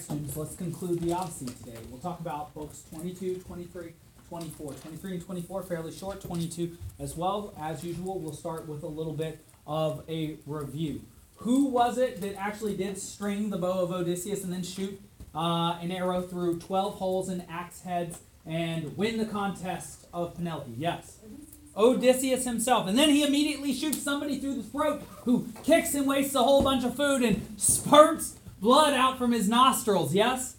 students, let's conclude the Odyssey today. We'll talk about books 22, 23, 24. 23 and 24, fairly short. 22 as well. As usual, we'll start with a little bit of a review. Who was it that actually did string the bow of Odysseus and then shoot uh, an arrow through 12 holes in axe heads and win the contest of Penelope? Yes. Odysseus himself. And then he immediately shoots somebody through the throat who kicks and wastes a whole bunch of food and spurts blood out from his nostrils. Yes?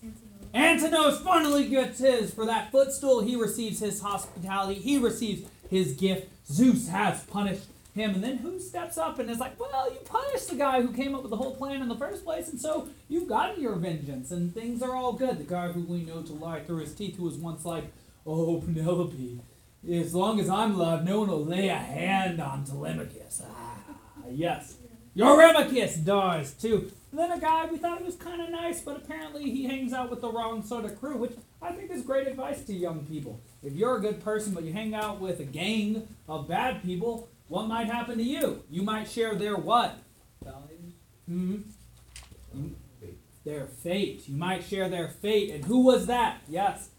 Antinous finally gets his. For that footstool, he receives his hospitality. He receives his gift. Zeus has punished him. And then who steps up and is like, well, you punished the guy who came up with the whole plan in the first place, and so you've gotten your vengeance, and things are all good. The guy who we know to lie through his teeth, who was once like, oh, Penelope, as long as I'm alive, no one will lay a hand on Telemachus. Ah, yes. Eurymachus dies too. And then a guy we thought he was kind of nice, but apparently he hangs out with the wrong sort of crew, which I think is great advice to young people. If you're a good person, but you hang out with a gang of bad people, what might happen to you? You might share their what? hmm Their fate. You might share their fate. And who was that? Yes.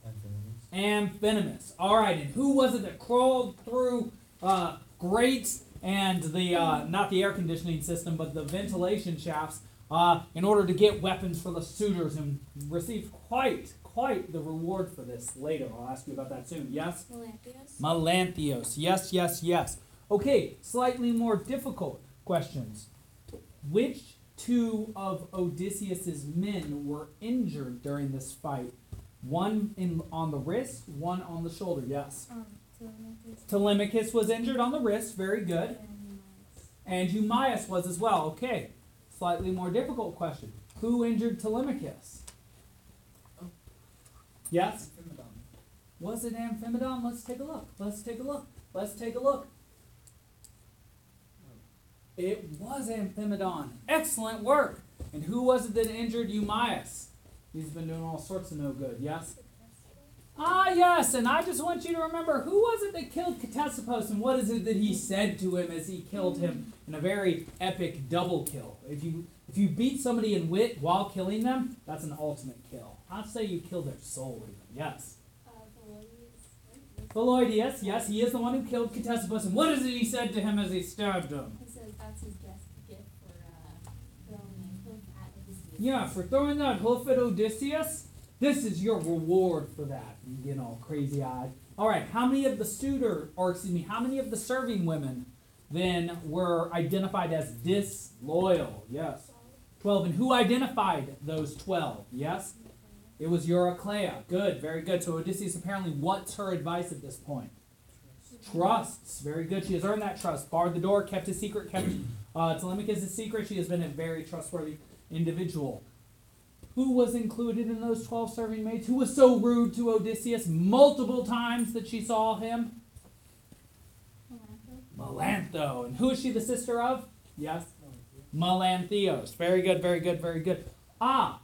Amphinomus. All right, and who was it that crawled through uh, grates and the uh, not the air conditioning system, but the ventilation shafts uh, in order to get weapons for the suitors and receive quite quite the reward for this later. I'll ask you about that soon. Yes. Melanthius. Melanthios. Yes, yes, yes. Okay, slightly more difficult questions. Which two of Odysseus's men were injured during this fight? One in on the wrist, one on the shoulder. Yes. Um, Telemachus. Telemachus was injured on the wrist. Very good. And Eumaeus was as well. Okay. Slightly more difficult question. Who injured Telemachus? Yes? Was it Amphimedon? Let's take a look. Let's take a look. Let's take a look. It was Amphimedon. Excellent work. And who was it that injured Eumaeus? He's been doing all sorts of no good, yes? Ah, yes, and I just want you to remember who was it that killed Ctesippus and what is it that he said to him as he killed him in a very epic double kill? If you if you beat somebody in wit while killing them, that's an ultimate kill. I'd say you kill their soul even. Yes. Uh, yes, he is the one who killed Ctesippus, and what is it he said to him as he stabbed him? He says that's his best gift for uh, throwing a hoof at Odysseus. Yeah, for throwing that hoof at Odysseus, this is your reward for that. You get all crazy eyed. All right, how many of the suitor, or excuse me, how many of the serving women then were identified as disloyal? Yes. 12. And who identified those 12? Yes? It was Euryclea. Good, very good. So Odysseus apparently, what's her advice at this point? Trusts. Very good. She has earned that trust. Barred the door, kept his secret, kept uh, Telemachus' a secret. She has been a very trustworthy individual. Who was included in those 12 serving maids? Who was so rude to Odysseus multiple times that she saw him? Melantho. Melantho. And who is she the sister of? Yes? Melanthios. Very good, very good, very good. Ah,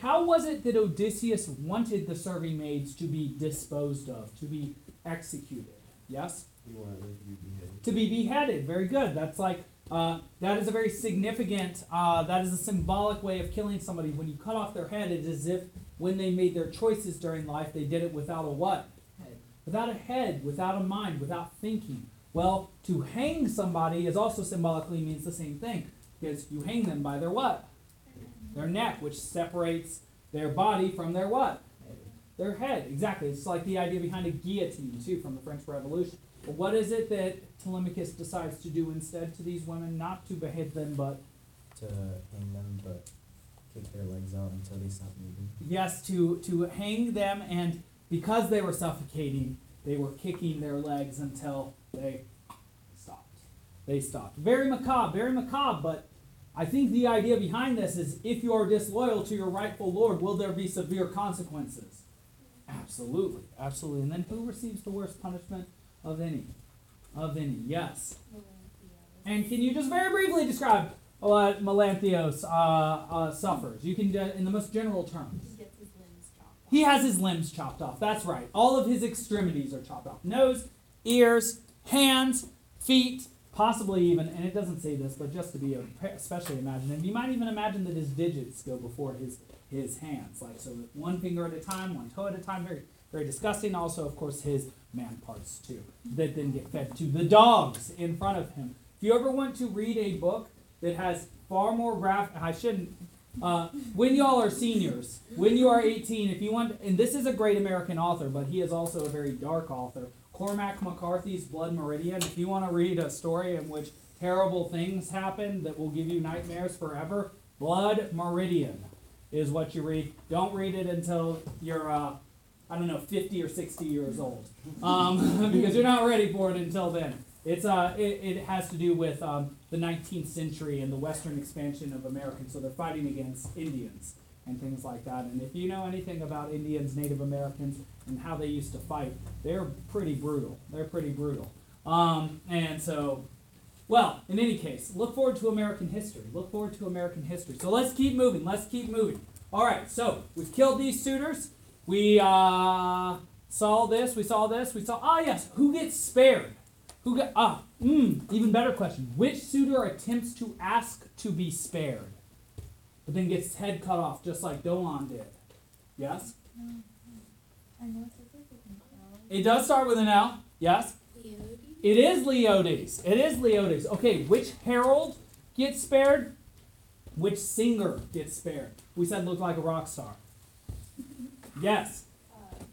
how was it that Odysseus wanted the serving maids to be disposed of, to be executed? Yes? You want them to be beheaded. To be beheaded. Very good. That's like, uh, that is a very significant, uh, that is a symbolic way of killing somebody. When you cut off their head, it is as if when they made their choices during life, they did it without a what? Head. Without a head, without a mind, without thinking. Well, to hang somebody is also symbolically means the same thing. Because you hang them by their what? Their neck, which separates their body from their what? Their head. Exactly. It's like the idea behind a guillotine, too, from the French Revolution. But what is it that Telemachus decides to do instead to these women? Not to behead them, but To hang them, but kick their legs out until they stop moving. yes, to, to hang them, and because they were suffocating, they were kicking their legs until they stopped. They stopped. Very macabre, very macabre, but I think the idea behind this is if you are disloyal to your rightful Lord, will there be severe consequences? Absolutely, absolutely. And then who receives the worst punishment of any? Of any, yes. And can you just very briefly describe what Melanthios uh, uh, suffers? You can, uh, in the most general terms. He gets his limbs chopped off. He has his limbs chopped off. That's right. All of his extremities are chopped off. Nose, ears, hands, feet, possibly even, and it doesn't say this, but just to be especially imaginative, you might even imagine that his digits go before his, his hands. Like so, one finger at a time, one toe at a time. Very, very disgusting. Also, of course, his man parts too that then get fed to the dogs in front of him. If you ever want to read a book that has far more graph, I shouldn't. Uh, when y'all are seniors, when you are 18, if you want, and this is a great American author, but he is also a very dark author. Cormac McCarthy's Blood Meridian. If you want to read a story in which terrible things happen that will give you nightmares forever, Blood Meridian is what you read. Don't read it until you're, uh, I don't know, 50 or 60 years old, um, because you're not ready for it until then. It's uh, it, it has to do with um, the 19th century and the western expansion of Americans. So they're fighting against Indians and things like that. And if you know anything about Indians, Native Americans, and how they used to fight, they're pretty brutal. They're pretty brutal. Um, and so, well, in any case, look forward to American history. Look forward to American history. So let's keep moving. Let's keep moving. All right. So we've killed these suitors. We uh, saw this. We saw this. We saw. Ah, yes. Who gets spared? Who got? Ah, mm, even better question. Which suitor attempts to ask to be spared, but then gets his head cut off, just like Dolon did? Yes. I know it's a. It does start with an L. Yes. It is Leodes. It is Leodes. Okay, which herald gets spared? Which singer gets spared? We said looked like a rock star. Yes. Uh,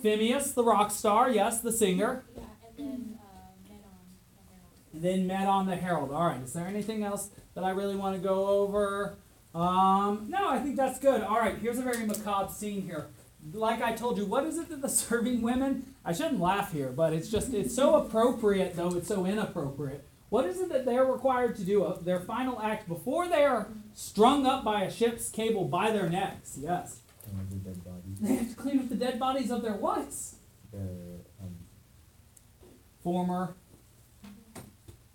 the rock star. Yes, the singer. Yeah, and then, uh, Medon, the herald. Then Medon the herald. All right. Is there anything else that I really want to go over? Um, no, I think that's good. All right. Here's a very macabre scene here. Like I told you, what is it that the serving women? I shouldn't laugh here, but it's just it's so appropriate though it's so inappropriate. What is it that they're required to do? Uh, their final act before they are strung up by a ship's cable by their necks. Yes, the dead bodies. they have to clean up the dead bodies of their what? Their um, Former.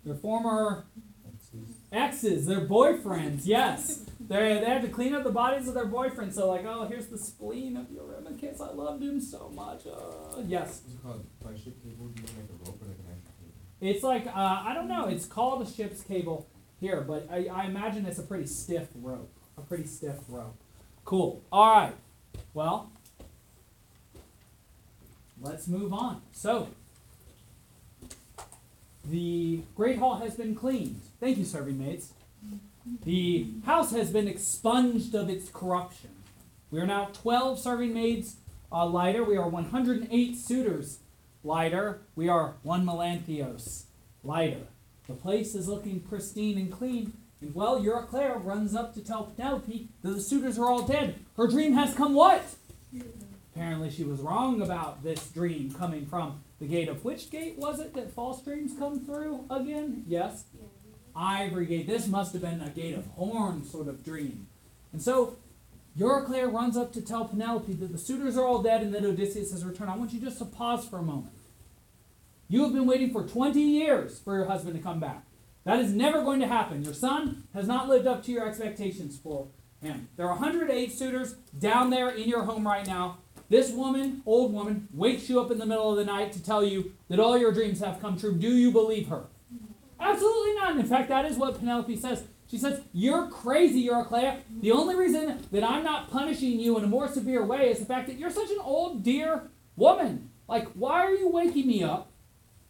Their former exes. exes, their boyfriends, yes. They they have to clean up the bodies of their boyfriends. So like, oh, here's the spleen of your Eurymachus. I loved him so much. Uh, yes, What's it called? By ship cable, do you mean like a rope or like an actual cable? it's like uh, I don't know. It's called a ship's cable here, but I, I imagine it's a pretty stiff rope. A pretty stiff rope. Cool. All right. Well, let's move on. So. The Great Hall has been cleaned. Thank you, serving maids. The house has been expunged of its corruption. We are now 12 serving maids uh, lighter. We are 108 suitors lighter. We are one Melanthios lighter. The place is looking pristine and clean. And well, Euryclea runs up to tell Penelope that the suitors are all dead. Her dream has come what? Apparently, she was wrong about this dream coming from the gate of which gate was it that false dreams come through again? Yes. Ivory Gate. This must have been a gate of horn sort of dream. And so Euryclea runs up to tell Penelope that the suitors are all dead and that Odysseus has returned. I want you just to pause for a moment. You have been waiting for 20 years for your husband to come back. That is never going to happen. Your son has not lived up to your expectations for him. There are 108 suitors down there in your home right now. This woman, old woman, wakes you up in the middle of the night to tell you that all your dreams have come true. Do you believe her? Absolutely not. And in fact, that is what Penelope says. She says, You're crazy, Euryclea. The only reason that I'm not punishing you in a more severe way is the fact that you're such an old, dear woman. Like, why are you waking me up?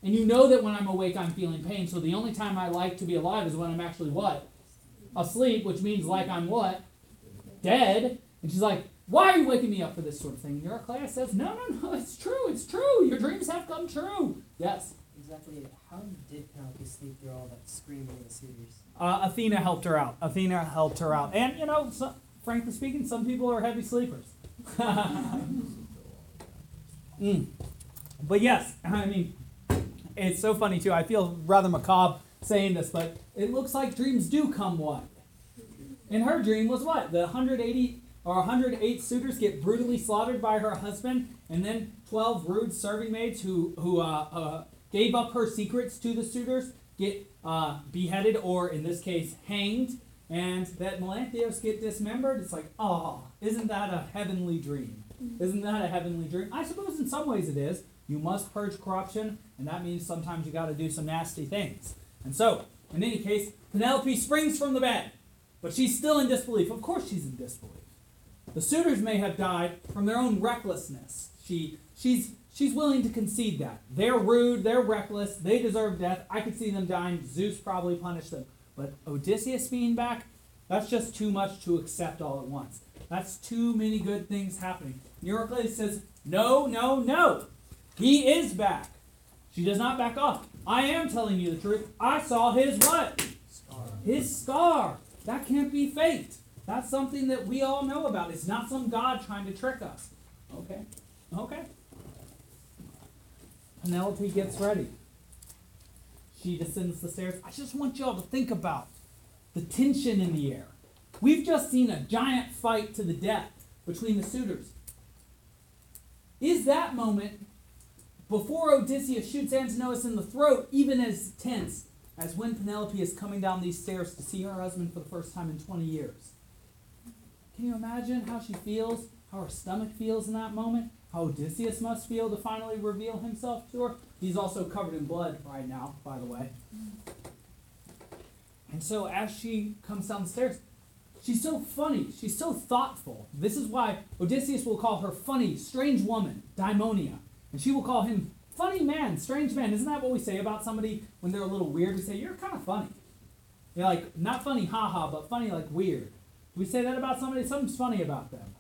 And you know that when I'm awake, I'm feeling pain. So the only time I like to be alive is when I'm actually what? Asleep, which means like I'm what? Dead. And she's like, Why are you waking me up for this sort of thing? And Euryclea says, No, no, no, it's true, it's true. Your dreams have come true. Yes. Exactly. How did Penelope sleep through all that screaming of the suitors? Uh, Athena helped her out. Athena helped her out. And, you know, so, frankly speaking, some people are heavy sleepers. Mm. But yes, I mean, it's so funny too. I feel rather macabre saying this, but it looks like dreams do come what? And her dream was what? The 180 or 108 suitors get brutally slaughtered by her husband, and then 12 rude serving maids who who uh, uh, gave up her secrets to the suitors get uh, beheaded, or in this case, hanged, and that Melanthios get dismembered. It's like, oh, isn't that a heavenly dream? Isn't that a heavenly dream? I suppose in some ways it is. You must purge corruption, and that means sometimes you got to do some nasty things. And so, in any case, Penelope springs from the bed. But she's still in disbelief. Of course, she's in disbelief. The suitors may have died from their own recklessness. She, she's, she's willing to concede that. They're rude, they're reckless, they deserve death. I could see them dying. Zeus probably punished them. But Odysseus being back, that's just too much to accept all at once. That's too many good things happening. Eurycledes says, No, no, no. He is back. She does not back off. I am telling you the truth. I saw his what? Scar. His scar. That can't be faked. That's something that we all know about. It's not some God trying to trick us. Okay? Okay. Penelope gets ready. She descends the stairs. I just want y'all to think about the tension in the air. We've just seen a giant fight to the death between the suitors. Is that moment before Odysseus shoots Antinous in the throat even as tense as when Penelope is coming down these stairs to see her husband for the first time in 20 years? Can you imagine how she feels, how her stomach feels in that moment? How Odysseus must feel to finally reveal himself to her? He's also covered in blood right now, by the way. And so as she comes down the stairs, she's so funny, she's so thoughtful. This is why Odysseus will call her funny, strange woman, Daimonia. And she will call him funny man, strange man. Isn't that what we say about somebody when they're a little weird? We say, You're kind of funny. You're like, not funny, haha, but funny like weird. We say that about somebody? Something's funny about them.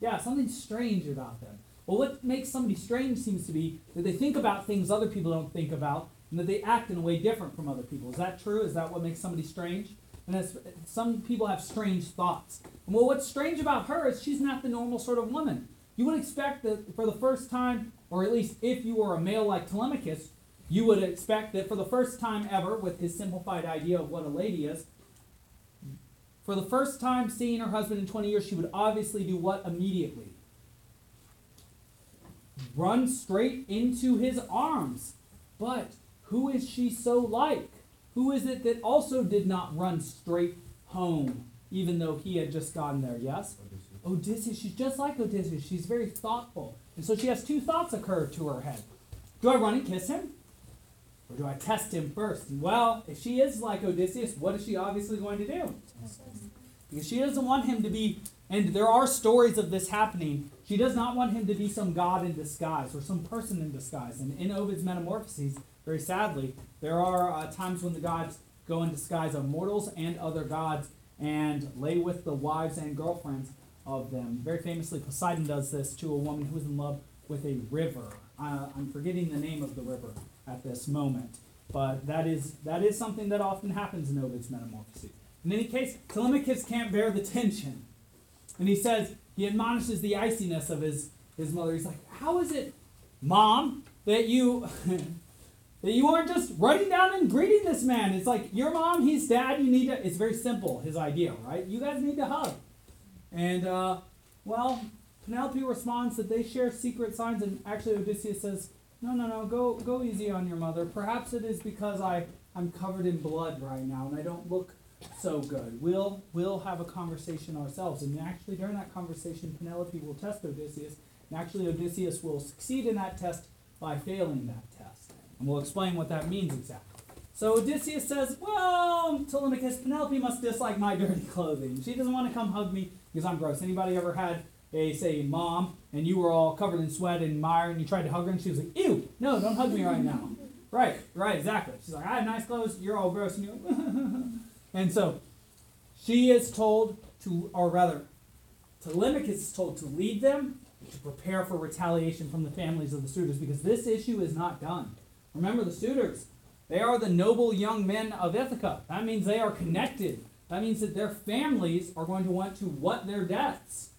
Yeah, something's strange about them. Well, what makes somebody strange seems to be that they think about things other people don't think about, and that they act in a way different from other people. Is that true? Is that what makes somebody strange? And as, some people have strange thoughts. And well, what's strange about her is she's not the normal sort of woman. You would expect that for the first time, or at least if you were a male like Telemachus, you would expect that for the first time ever, with his simplified idea of what a lady is, for the first time seeing her husband in 20 years, she would obviously do what immediately? Run straight into his arms. But who is she so like? Who is it that also did not run straight home, even though he had just gotten there? Yes? Odysseus. She's just like Odysseus. She's very thoughtful. And so she has two thoughts occur to her head Do I run and kiss him? Or do I test him first? Well, if she is like Odysseus, what is she obviously going to do? Because she doesn't want him to be, and there are stories of this happening. She does not want him to be some god in disguise or some person in disguise. And in Ovid's Metamorphoses, very sadly, there are uh, times when the gods go in disguise of mortals and other gods and lay with the wives and girlfriends of them. Very famously, Poseidon does this to a woman who is in love with a river. Uh, I'm forgetting the name of the river at this moment, but that is that is something that often happens in Ovid's Metamorphoses. In any case, Telemachus can't bear the tension, and he says he admonishes the iciness of his his mother. He's like, "How is it, mom, that you?" That you aren't just running down and greeting this man. It's like your mom, he's dad. You need to. It's very simple. His idea, right? You guys need to hug. And uh, well, Penelope responds that they share secret signs, and actually Odysseus says, "No, no, no, go go easy on your mother. Perhaps it is because I I'm covered in blood right now, and I don't look so good. We'll we'll have a conversation ourselves." And actually, during that conversation, Penelope will test Odysseus, and actually Odysseus will succeed in that test by failing that test, and we'll explain what that means exactly. So Odysseus says, Well, Telemachus, Penelope must dislike my dirty clothing. She doesn't want to come hug me because I'm gross. Anybody ever had a, say, mom, and you were all covered in sweat and mire, and you tried to hug her, and she was like, Ew, no, don't hug me right now. right, right, exactly. She's like, I have nice clothes, you're all gross, and you're like, And so she is told to, or rather, Telemachus is told to lead them to prepare for retaliation from the families of the suitors because this issue is not done. Remember, the suitors, they are the noble young men of Ithaca. That means they are connected. That means that their families are going to want to what their deaths?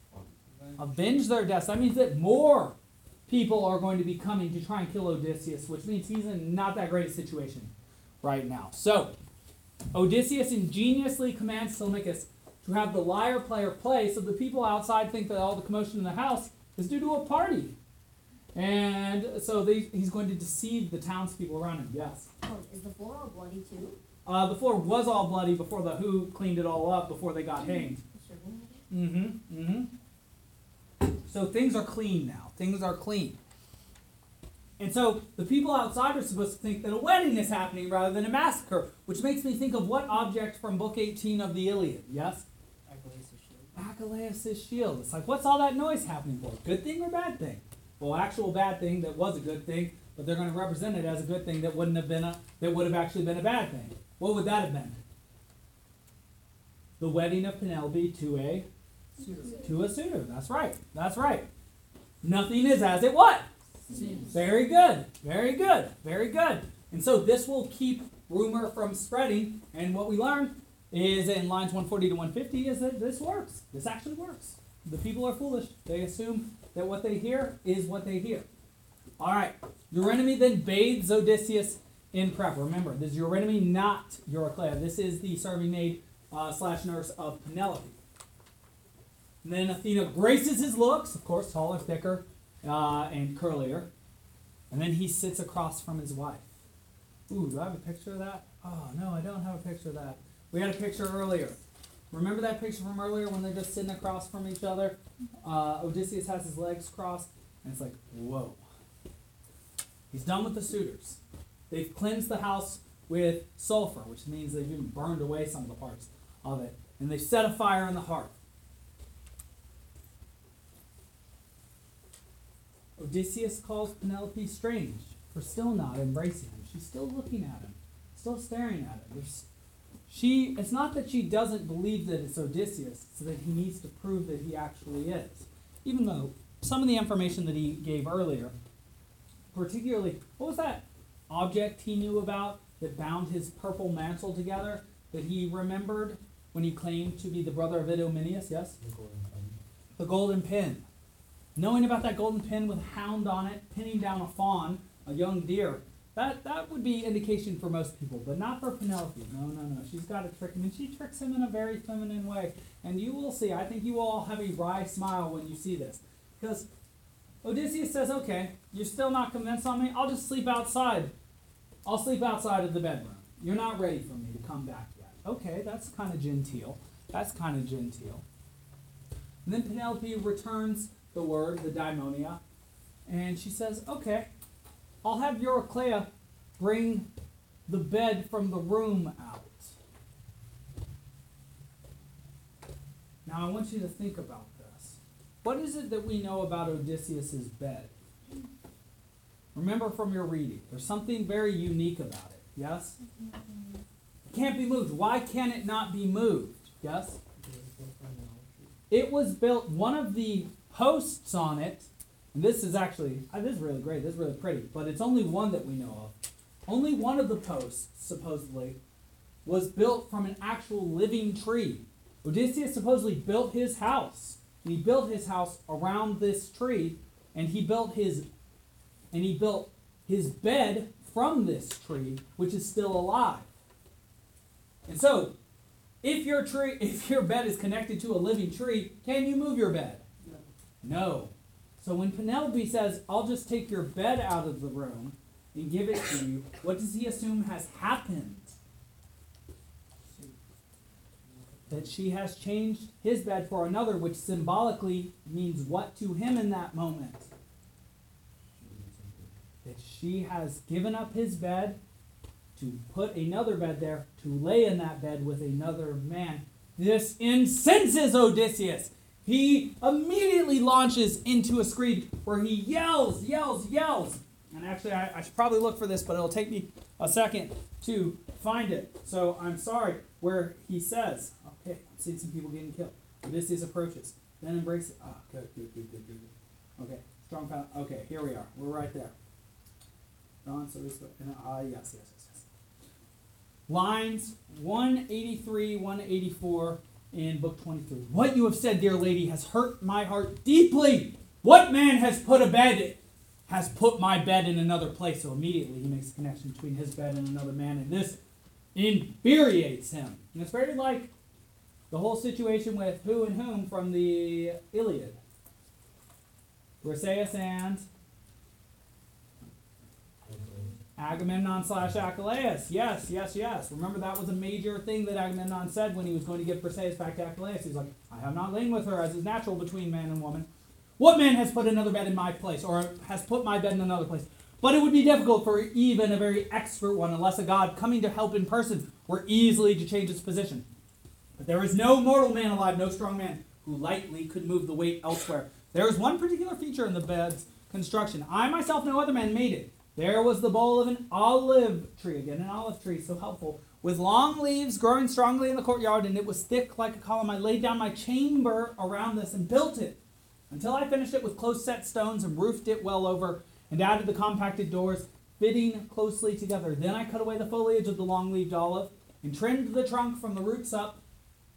Avenge their deaths. That means that more people are going to be coming to try and kill Odysseus, which means he's in not that great a situation right now. So, Odysseus ingeniously commands Telemachus to have the lyre player play so the people outside think that all the commotion in the house is due to a party. And so they, he's going to deceive the townspeople around him. Yes. Oh, is the floor all bloody too? Uh, the floor was all bloody before the Who cleaned it all up before they got hanged. Sure, didn't it? Mm-hmm. Mm-hmm. So things are clean now. Things are clean. And so the people outside are supposed to think that a wedding is happening rather than a massacre, which makes me think of what object from Book 18 of the Iliad? Yes? Achilles' shield. It's like, what's all that noise happening for? Good thing or bad thing? Well, actual bad thing that was a good thing, but they're going to represent it as a good thing that wouldn't have been a that would have actually been a bad thing. What would that have been? The wedding of Penelope to a to a suitor. That's right. That's right. Nothing is as it what? Very good. Very good. Very good. And so this will keep rumor from spreading. And what we learn is in lines 140 to 150 is that this works. This actually works. The people are foolish. They assume that what they hear is what they hear. All right. Eurynome then bathes Odysseus in prep. Remember, this is Eurynome, not Euryclea. This is the serving maid uh, slash nurse of Penelope. And then Athena graces his looks, of course, taller, thicker, uh, and curlier. And then he sits across from his wife. Ooh, do I have a picture of that? Oh, no, I don't have a picture of that. We had a picture earlier. Remember that picture from earlier when they're just sitting across from each other? Uh, Odysseus has his legs crossed, and it's like, whoa. He's done with the suitors. They've cleansed the house with sulfur, which means they've even burned away some of the parts of it. And they've set a fire in the hearth. Odysseus calls Penelope strange for still not embracing him. She's still looking at him, still staring at him. There's, she, it's not that she doesn't believe that it's Odysseus, it's that he needs to prove that he actually is. Even though some of the information that he gave earlier, particularly, what was that object he knew about that bound his purple mantle together that he remembered when he claimed to be the brother of Idomeneus? Yes? The golden pen. The golden pin. Knowing about that golden pin with a hound on it, pinning down a fawn, a young deer, that, that would be indication for most people, but not for Penelope. No, no, no. She's got a trick him, and she tricks him in a very feminine way. And you will see, I think you all have a wry smile when you see this. Because Odysseus says, okay, you're still not convinced on me? I'll just sleep outside. I'll sleep outside of the bedroom. You're not ready for me to come back yet. Okay, that's kind of genteel. That's kind of genteel. And then Penelope returns the word, the daimonia, and she says, Okay, I'll have Euryclea bring the bed from the room out. Now I want you to think about this. What is it that we know about Odysseus's bed? Remember from your reading, there's something very unique about it. Yes? It can't be moved. Why can it not be moved? Yes? It was built, one of the posts on it, and this is actually, uh, this is really great, this is really pretty, but it's only one that we know of. Only one of the posts, supposedly, was built from an actual living tree. Odysseus supposedly built his house. He built his house around this tree, and he built his and he built his bed from this tree, which is still alive. And so, if your tree, if your bed is connected to a living tree, can you move your bed? No. So when Penelope says, "I'll just take your bed out of the room and give it to you," what does he assume has happened? That she has changed his bed for another, which symbolically means what to him in that moment? That she has given up his bed to put another bed there, to lay in that bed with another man. This incenses Odysseus. He immediately launches into a screed where he yells, yells, yells. And actually, I, I should probably look for this, but it'll take me a second to find it. So I'm sorry. Where he says, okay, I'm seeing some people getting killed. Odysseus approaches, then embraces. Ah, good, good, good, good, good. Okay, strong found. Okay, here we are. We're right there. So this, ah, yes, yes, yes, yes. Lines 183, 184 in book 23. What you have said, dear lady, has hurt my heart deeply. What man has put a bed, has put my bed in another place? So immediately he makes a connection between his bed and another man, and this infuriates him. And it's very like the whole situation with who and whom from the Iliad. Briseis and Agamemnon slash Achilles. Yes, yes, yes. Remember that was a major thing that Agamemnon said when he was going to give Briseis back to Achilles. He's like, I have not lain with her as is natural between man and woman. What man has put another bed in my place, or has put my bed in another place? But it would be difficult for even a very expert one, unless a god coming to help in person were easily to change its position. But there is no mortal man alive, no strong man, who lightly could move the weight elsewhere. There is one particular feature in the bed's construction. I myself, no other man made it. There was the bowl of an olive tree, again, an olive tree, so helpful, with long leaves growing strongly in the courtyard, and it was thick like a column. I laid down my chamber around this and built it until I finished it with close set stones and roofed it well over, and added the compacted doors, fitting closely together. Then I cut away the foliage of the long leaved olive, and trimmed the trunk from the roots up,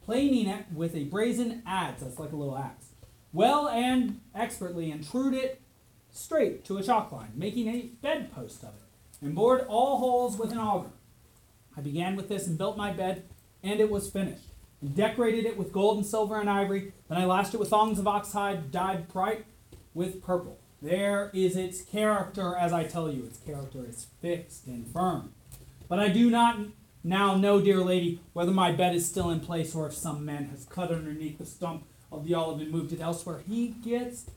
planing it with a brazen adze, that's like a little axe, well and expertly, and trued it straight to a chalk line, making a bedpost of it, and bored all holes with an auger. I began with this and built my bed, and it was finished, and decorated it with gold and silver and ivory. Then I lashed it with thongs of oxhide dyed bright with purple. There is its character, as I tell you, its character is fixed and firm. But I do not now know, dear lady, whether my bed is still in place or if some man has cut underneath the stump of the olive and moved it elsewhere. He gets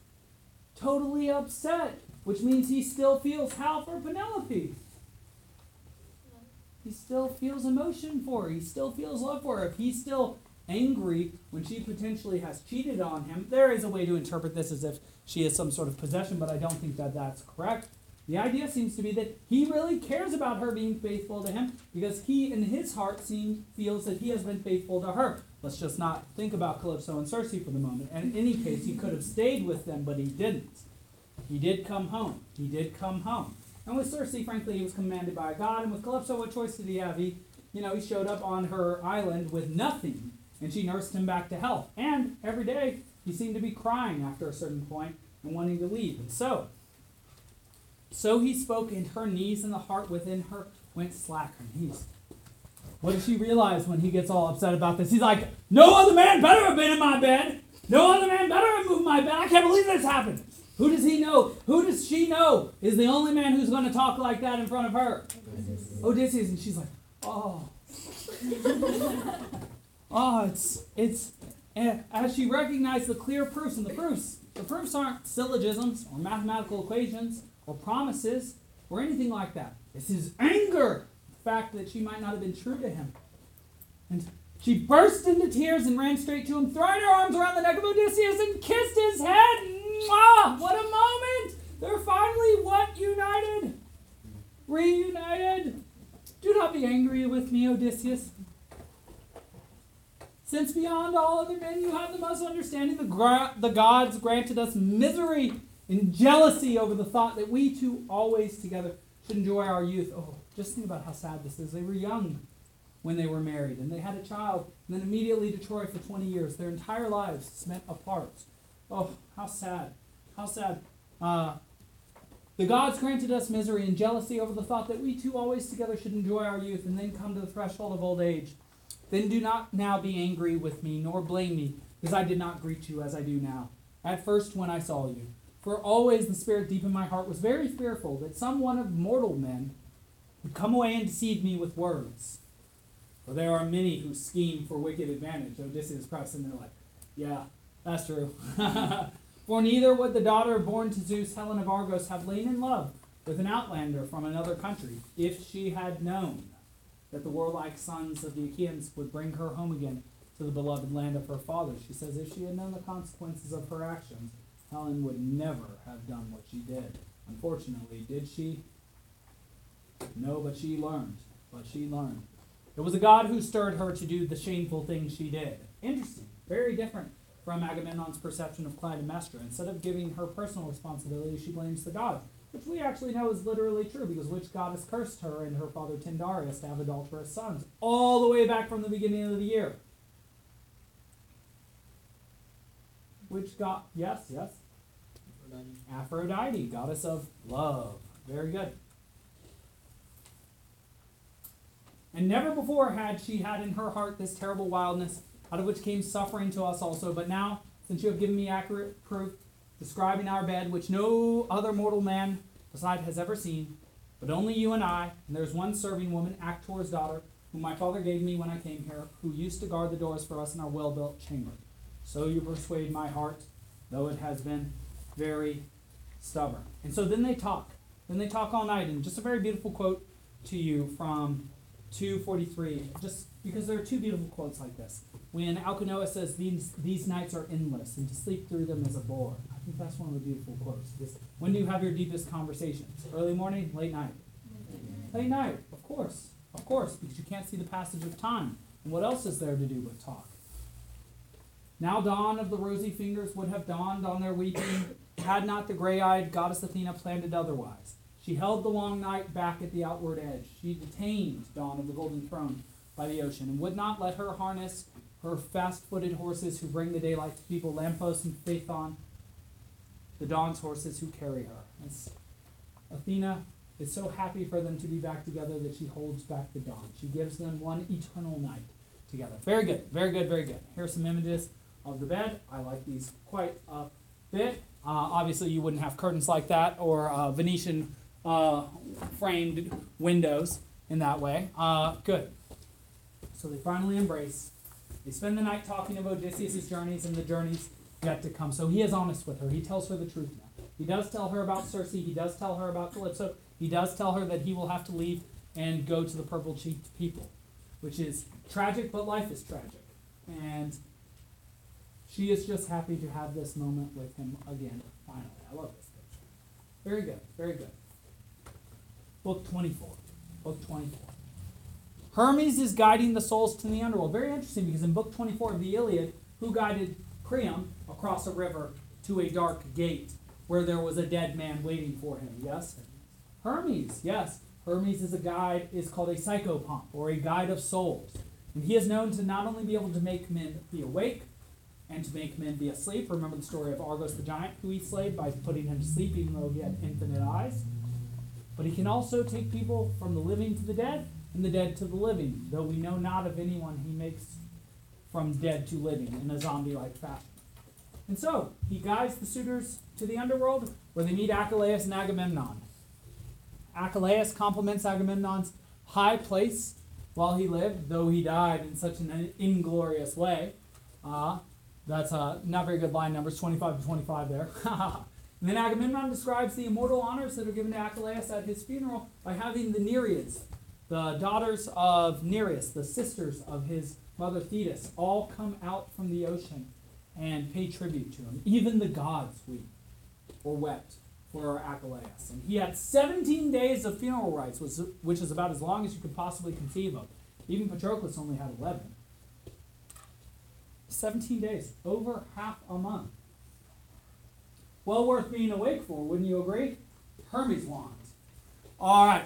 totally upset, which means he still feels how for Penelope. He still feels emotion for her. He still feels love for her. If he's still angry when she potentially has cheated on him, there is a way to interpret this as if she has some sort of possession, but I don't think that that's correct. The idea seems to be that he really cares about her being faithful to him because he, in his heart, seems feels that he has been faithful to her. Let's just not think about Calypso and Circe for the moment. And in any case, he could have stayed with them, but he didn't. He did come home. He did come home. And with Circe, frankly, he was commanded by god. And with Calypso, what choice did he have? He, you know, he showed up on her island with nothing, and she nursed him back to health. And every day, he seemed to be crying after a certain point and wanting to leave. And so, so he spoke, and her knees and the heart within her went slack her knees. What does she realize when he gets all upset about this? He's like, No other man better have been in my bed. No other man better have moved my bed. I can't believe this happened. Who does he know? Who does she know is the only man who's going to talk like that in front of her? Odysseus. And she's like, Oh. oh, it's, it's, and as she recognized the clear proofs, and the proofs, the proofs aren't syllogisms or mathematical equations or promises or anything like that. It's his anger, fact that she might not have been true to him. And she burst into tears and ran straight to him, throwing her arms around the neck of Odysseus and kissed his head. Mwah! What a moment! They're finally what? United? Reunited? Do not be angry with me, Odysseus. Since beyond all other men you have the most understanding, the, gra- the gods granted us misery and jealousy over the thought that we two always together should enjoy our youth. Oh, just think about how sad this is. They were young when they were married, and they had a child, and then immediately to Troy for 20 years. Their entire lives spent apart. Oh, how sad. How sad. Uh, the gods granted us misery and jealousy over the thought that we two always together should enjoy our youth and then come to the threshold of old age. Then do not now be angry with me, nor blame me, because I did not greet you as I do now, at first when I saw you. For always the spirit deep in my heart was very fearful that some one of mortal men would come away and deceive me with words. For there are many who scheme for wicked advantage. Odysseus probably sitting there like, yeah, that's true. For neither would the daughter born to Zeus, Helen of Argos, have lain in love with an outlander from another country if she had known that the warlike sons of the Achaeans would bring her home again to the beloved land of her father. She says if she had known the consequences of her actions, Helen would never have done what she did. Unfortunately, did she? No, but she learned. But she learned. It was a god who stirred her to do the shameful thing she did. Interesting. Very different from Agamemnon's perception of Clytemnestra. Instead of giving her personal responsibility, she blames the gods, which we actually know is literally true because which goddess cursed her and her father Tyndareus to have adulterous sons, all the way back from the beginning of the year. Which god? Yes, yes. Aphrodite, goddess of love. Very good. And never before had she had in her heart this terrible wildness, out of which came suffering to us also. But now, since you have given me accurate proof, describing our bed, which no other mortal man beside has ever seen, but only you and I, and there's one serving woman, Actor's daughter, whom my father gave me when I came here, who used to guard the doors for us in our well built chamber. So you persuade my heart, though it has been very stubborn. And so then they talk. Then they talk all night. And just a very beautiful quote to you from 243. Just because there are two beautiful quotes like this. When Alcinous says, these, these nights are endless, and to sleep through them is a bore. I think that's one of the beautiful quotes. This, when do you have your deepest conversations? Early morning, late night? Late night, of course, of course, because you can't see the passage of time. And what else is there to do but talk? Now dawn of the rosy fingers would have dawned on their weeping, had not the gray-eyed goddess Athena planned it otherwise. She held the long night back at the outward edge. She detained dawn of the golden throne by the ocean, and would not let her harness her fast-footed horses who bring the daylight to people, Lampos and Phaethon, the dawn's horses who carry her. Athena is so happy for them to be back together that she holds back the dawn. She gives them one eternal night together. Very good, very good, very good. Here's some images of the bed. I like these quite a bit. Uh, obviously, you wouldn't have curtains like that or uh, Venetian uh, framed windows in that way. Uh, good. So they finally embrace. They spend the night talking of Odysseus' journeys and the journeys yet to come. So he is honest with her. He tells her the truth now. He does tell her about Circe. He does tell her about Calypso. He does tell her that he will have to leave and go to the purple cheeked people, which is tragic, but life is tragic. And she is just happy to have this moment with him again, finally. I love this picture. Very good, very good. Book 24. Book 24. Hermes is guiding the souls to the underworld. Very interesting because in Book 24 of the Iliad, who guided Priam across a river to a dark gate where there was a dead man waiting for him? Yes? Hermes, yes. Hermes is a guide, is called a psychopomp, or a guide of souls. And he is known to not only be able to make men be awake and to make men be asleep. Remember the story of Argos the giant, who he slayed by putting him to sleep, even though he had infinite eyes. But he can also take people from the living to the dead, and the dead to the living, though we know not of anyone he makes from dead to living in a zombie like fashion. And so, he guides the suitors to the underworld where they meet Achilles and Agamemnon. Achilles compliments Agamemnon's high place while he lived, though he died in such an inglorious way. Uh, that's uh, not very good line numbers, 25 to 25 there. and then Agamemnon describes the immortal honors that are given to Achilles at his funeral by having the Nereids, the daughters of Nereus, the sisters of his mother Thetis, all come out from the ocean and pay tribute to him. Even the gods weep or wept for Achilles. And he had 17 days of funeral rites, which, which is about as long as you could possibly conceive of. Even Patroclus only had 11. 17 days, over half a month. Well worth being awake for, wouldn't you agree? Hermes wands. All right.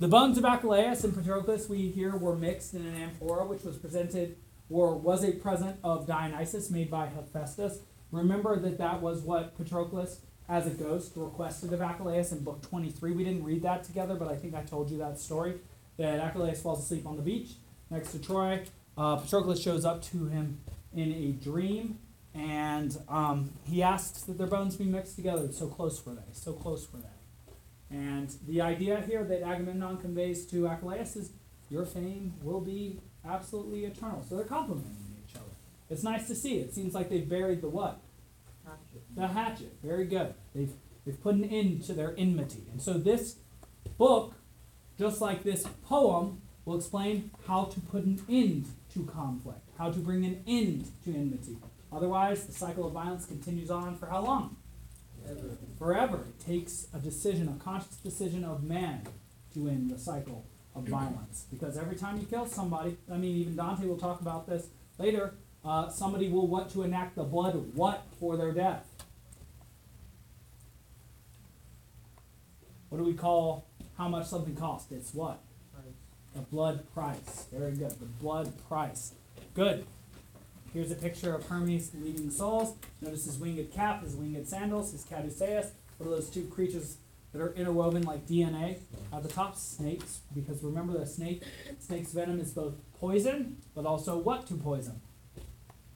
The bones of Achilles and Patroclus we hear were mixed in an amphora, which was presented or was a present of Dionysus made by Hephaestus. Remember that that was what Patroclus, as a ghost, requested of Achilles in book 23. We didn't read that together, but I think I told you that story. That Achilles falls asleep on the beach next to Troy. Uh, Patroclus shows up to him in a dream, and um, he asks that their bones be mixed together. So close were they, so close were they. And the idea here that Agamemnon conveys to Achilles is your fame will be absolutely eternal. So they're complementing each other. It's nice to see. It seems like they've buried the what? The hatchet. Very good. They've, they've put an end to their enmity. And so this book, just like this poem, will explain how to put an end to conflict, how to bring an end to enmity. Otherwise, the cycle of violence continues on for how long? Ever. Forever. It takes a decision, a conscious decision of man to end the cycle of violence. Because every time you kill somebody, I mean, even Dante will talk about this later, uh, somebody will want to enact the blood what for their death? What do we call how much something costs? It's what? The blood price. Very good. The blood price. Good. Here's a picture of Hermes leading the souls. Notice his winged cap, his winged sandals, his caduceus. What are those two creatures that are interwoven like DNA? At the top, snakes, because remember the snake snake's venom is both poison, but also what to poison?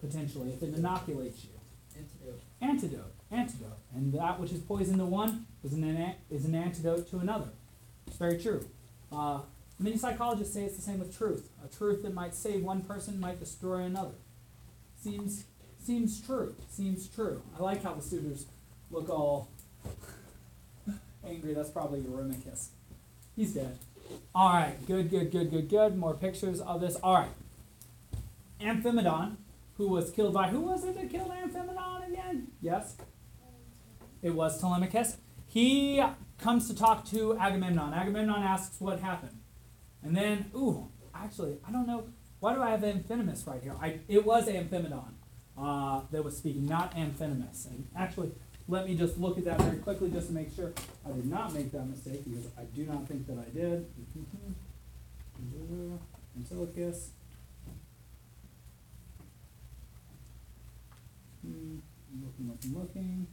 Potentially, if it inoculates you. Antidote. Antidote. Antidote. And that which is poison to one is an, an- is an antidote to another. It's very true. Uh, many psychologists say it's the same with truth. A truth that might save one person might destroy another. Seems seems true. Seems true. I like how the suitors look all angry. That's probably Eurymachus. He's dead. All right. Good. Good. Good. Good. Good. More pictures of this. All right. Amphimedon, who was killed by who was it that killed Amphimedon again? Yes, it was Telemachus. He comes to talk to Agamemnon. Agamemnon asks what happened, and then ooh, actually I don't know why do I have Amphinomus right here. I it was Amphimedon uh, that was speaking, not Amphinomus. And actually, let me just look at that very quickly just to make sure I did not make that mistake because I do not think that I did. Antilochus. Hmm, looking, looking, looking.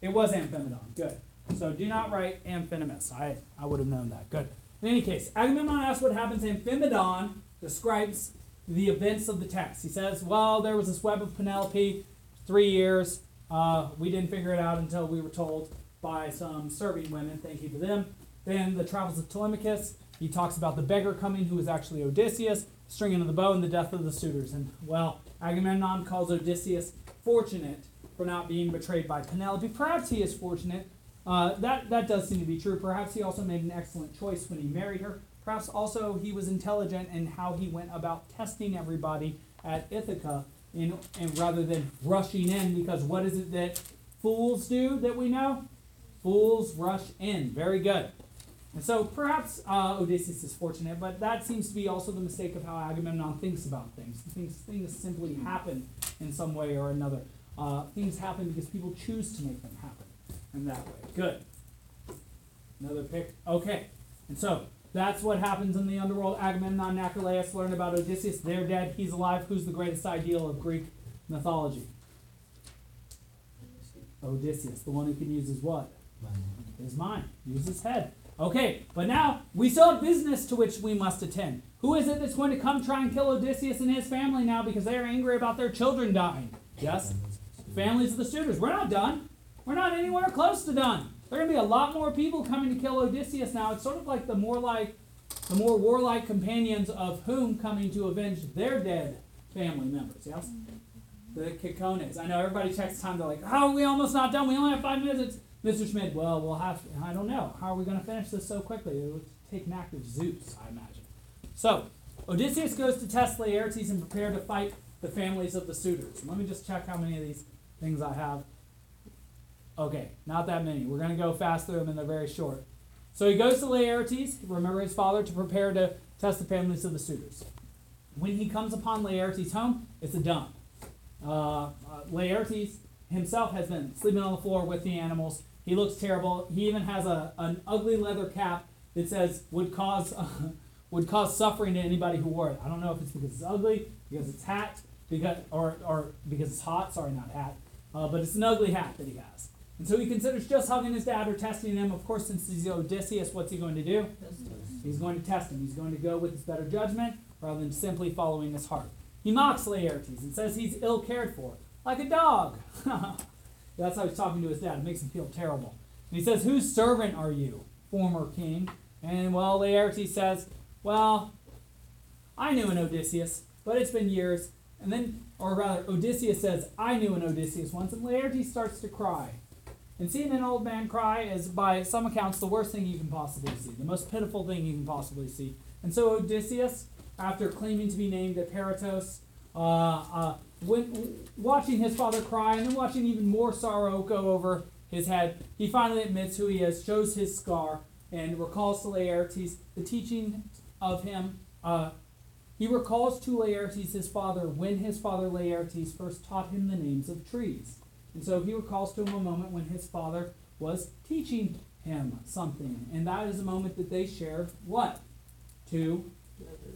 It was Amphimedon. Good. So do not write Amphinomus. I, I would have known that. Good. In any case, Agamemnon asks what happens. Amphimedon describes the events of the text. He says, Well, there was this web of Penelope, three years. Uh, we didn't figure it out until we were told by some serving women. Thank you to them. Then the travels of Telemachus. He talks about the beggar coming, who was actually Odysseus, stringing of the bow, and the death of the suitors. And, well, Agamemnon calls Odysseus fortunate for not being betrayed by Penelope. Perhaps he is fortunate. Uh, that, that does seem to be true. Perhaps he also made an excellent choice when he married her. Perhaps also he was intelligent in how he went about testing everybody at Ithaca in, and rather than rushing in, because what is it that fools do that we know? Fools rush in. Very good. And so perhaps uh, Odysseus is fortunate, but that seems to be also the mistake of how Agamemnon thinks about things. He thinks things simply happen in some way or another. Uh, things happen because people choose to make them happen in that way. Good. Another pick. Okay. And so that's what happens in the underworld. Agamemnon and Achilles learn about Odysseus. They're dead. He's alive. Who's the greatest ideal of Greek mythology? Odysseus, the one who can use his what? His mind. Use his head. Okay, but now we still have business to which we must attend. Who is it that's going to come try and kill Odysseus and his family now because they are angry about their children dying? Yes? Families of the suitors. We're not done. We're not anywhere close to done. There are going to be a lot more people coming to kill Odysseus now. It's sort of like the more like the more warlike companions of whom coming to avenge their dead family members. Yes? The Kikones. I know everybody checks time. They're like, "How are we almost not done? We only have five minutes." Mr. Schmidt, well, we'll have. I don't know. How are we going to finish this so quickly? It would take an act of Zeus, I imagine. So, Odysseus goes to test Laertes and prepare to fight the families of the suitors. Let me just check how many of these things I have. Okay, not that many. We're going to go fast through them and they're very short. So he goes to Laertes, remember his father, to prepare to test the families of the suitors. When he comes upon Laertes' home, it's a dump. Uh, uh, Laertes himself has been sleeping on the floor with the animals. He looks terrible. He even has a, an ugly leather cap that says would cause would cause suffering to anybody who wore it. I don't know if it's because it's ugly, because it's hat, because or or because it's hot. Sorry, not hat. Uh, but it's an ugly hat that he has. And so he considers just hugging his dad or testing him. Of course, since he's Odysseus, what's he going to do? He's going to test him. He's going to go with his better judgment rather than simply following his heart. He mocks Laertes and says he's ill cared for, like a dog. That's how he's talking to his dad. It makes him feel terrible. And he says, Whose servant are you, former king? And well, Laertes says, Well, I knew an Odysseus, but it's been years. And then, or rather, Odysseus says, I knew an Odysseus once, and Laertes starts to cry. And seeing an old man cry is, by some accounts, the worst thing you can possibly see, the most pitiful thing you can possibly see. And so Odysseus, after claiming to be named Eperitos, uh, uh, when, watching his father cry and then watching even more sorrow go over his head, he finally admits who he is, shows his scar, and recalls to Laertes the teaching of him. Uh, he recalls to Laertes his father when his father Laertes first taught him the names of trees. And so he recalls to him a moment when his father was teaching him something. And that is a moment that they share what? To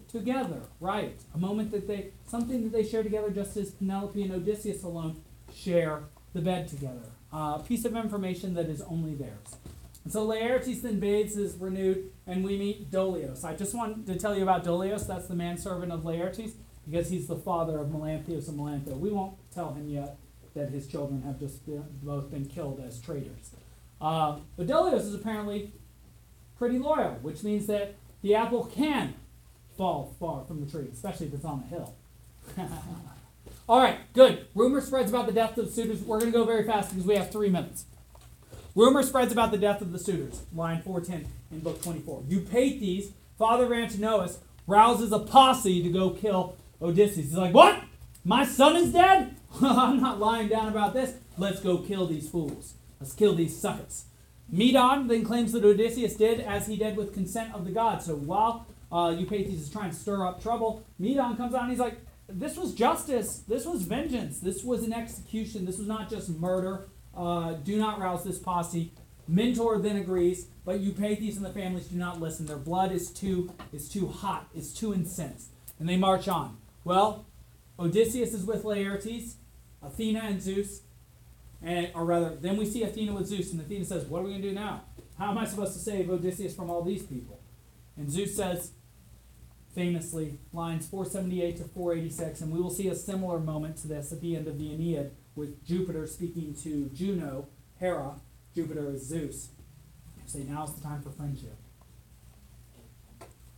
together, right? A moment that they, something that they share together, just as Penelope and Odysseus alone share the bed together. A uh, piece of information that is only theirs. And so Laertes then bathes is renewed, and we meet Dolios. I just wanted to tell you about Dolios. That's the manservant of Laertes, because he's the father of Melanthius and Melantho. We won't tell him yet that his children have just been, both been killed as traitors. Uh, is apparently pretty loyal, which means that the apple can fall far from the tree, especially if it's on a hill. All right, good. Rumor spreads about the death of the suitors. We're going to go very fast because we have three minutes. Rumor spreads about the death of the suitors. Line 410 in book 24. Eupeithes, father of Antinous, rouses a posse to go kill Odysseus. He's like, What? My son is dead? I'm not lying down about this. Let's go kill these fools. Let's kill these suckers. Medon then claims that Odysseus did as he did with consent of the gods. So while uh, is trying to stir up trouble, Medon comes out and he's like, This was justice. This was vengeance. This was an execution. This was not just murder. Uh, do not rouse this posse. Mentor then agrees, but Eupeithes and the families do not listen. Their blood is too is too hot, is too incensed, and they march on. Well, Odysseus is with Laertes, Athena and Zeus, and or rather, then we see Athena with Zeus, and Athena says, "What are we gonna do now? How am I supposed to save Odysseus from all these people?" And Zeus says, famously, lines 478 to 486, and we will see a similar moment to this at the end of the Aeneid, with Jupiter speaking to Juno, Hera. Jupiter is Zeus. Say now's the time for friendship.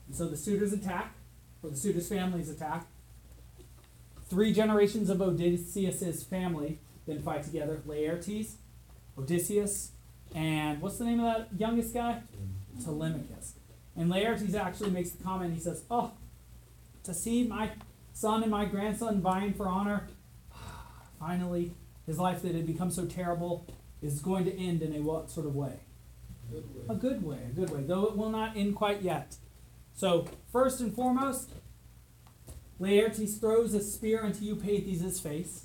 And so the suitors attack, or the suitors' families attack. Three generations of Odysseus' family then fight together Laertes, Odysseus, and what's the name of that youngest guy? Telemachus. And Laertes actually makes the comment, he says, Oh, to see my son and my grandson vying for honor, finally, his life that had become so terrible is going to end in a what sort of way? A good way, a good way, though it will not end quite yet. So, first and foremost, Laertes throws a spear into Eupeithes' face,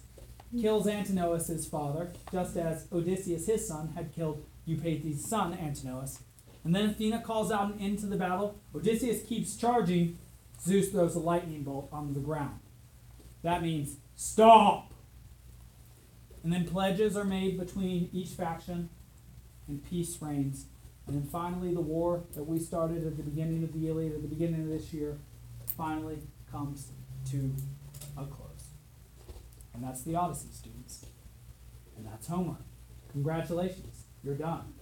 hmm. kills Antinous, his father, just as Odysseus, his son, had killed Eupeithes' son, Antinous. And then Athena calls out an end to the battle. Odysseus keeps charging. Zeus throws a lightning bolt on the ground. That means stop. And then pledges are made between each faction, and peace reigns. And then finally, the war that we started at the beginning of the Iliad, at the beginning of this year, finally comes to a close. And that's the Odyssey, students. And that's Homer. Congratulations, you're done.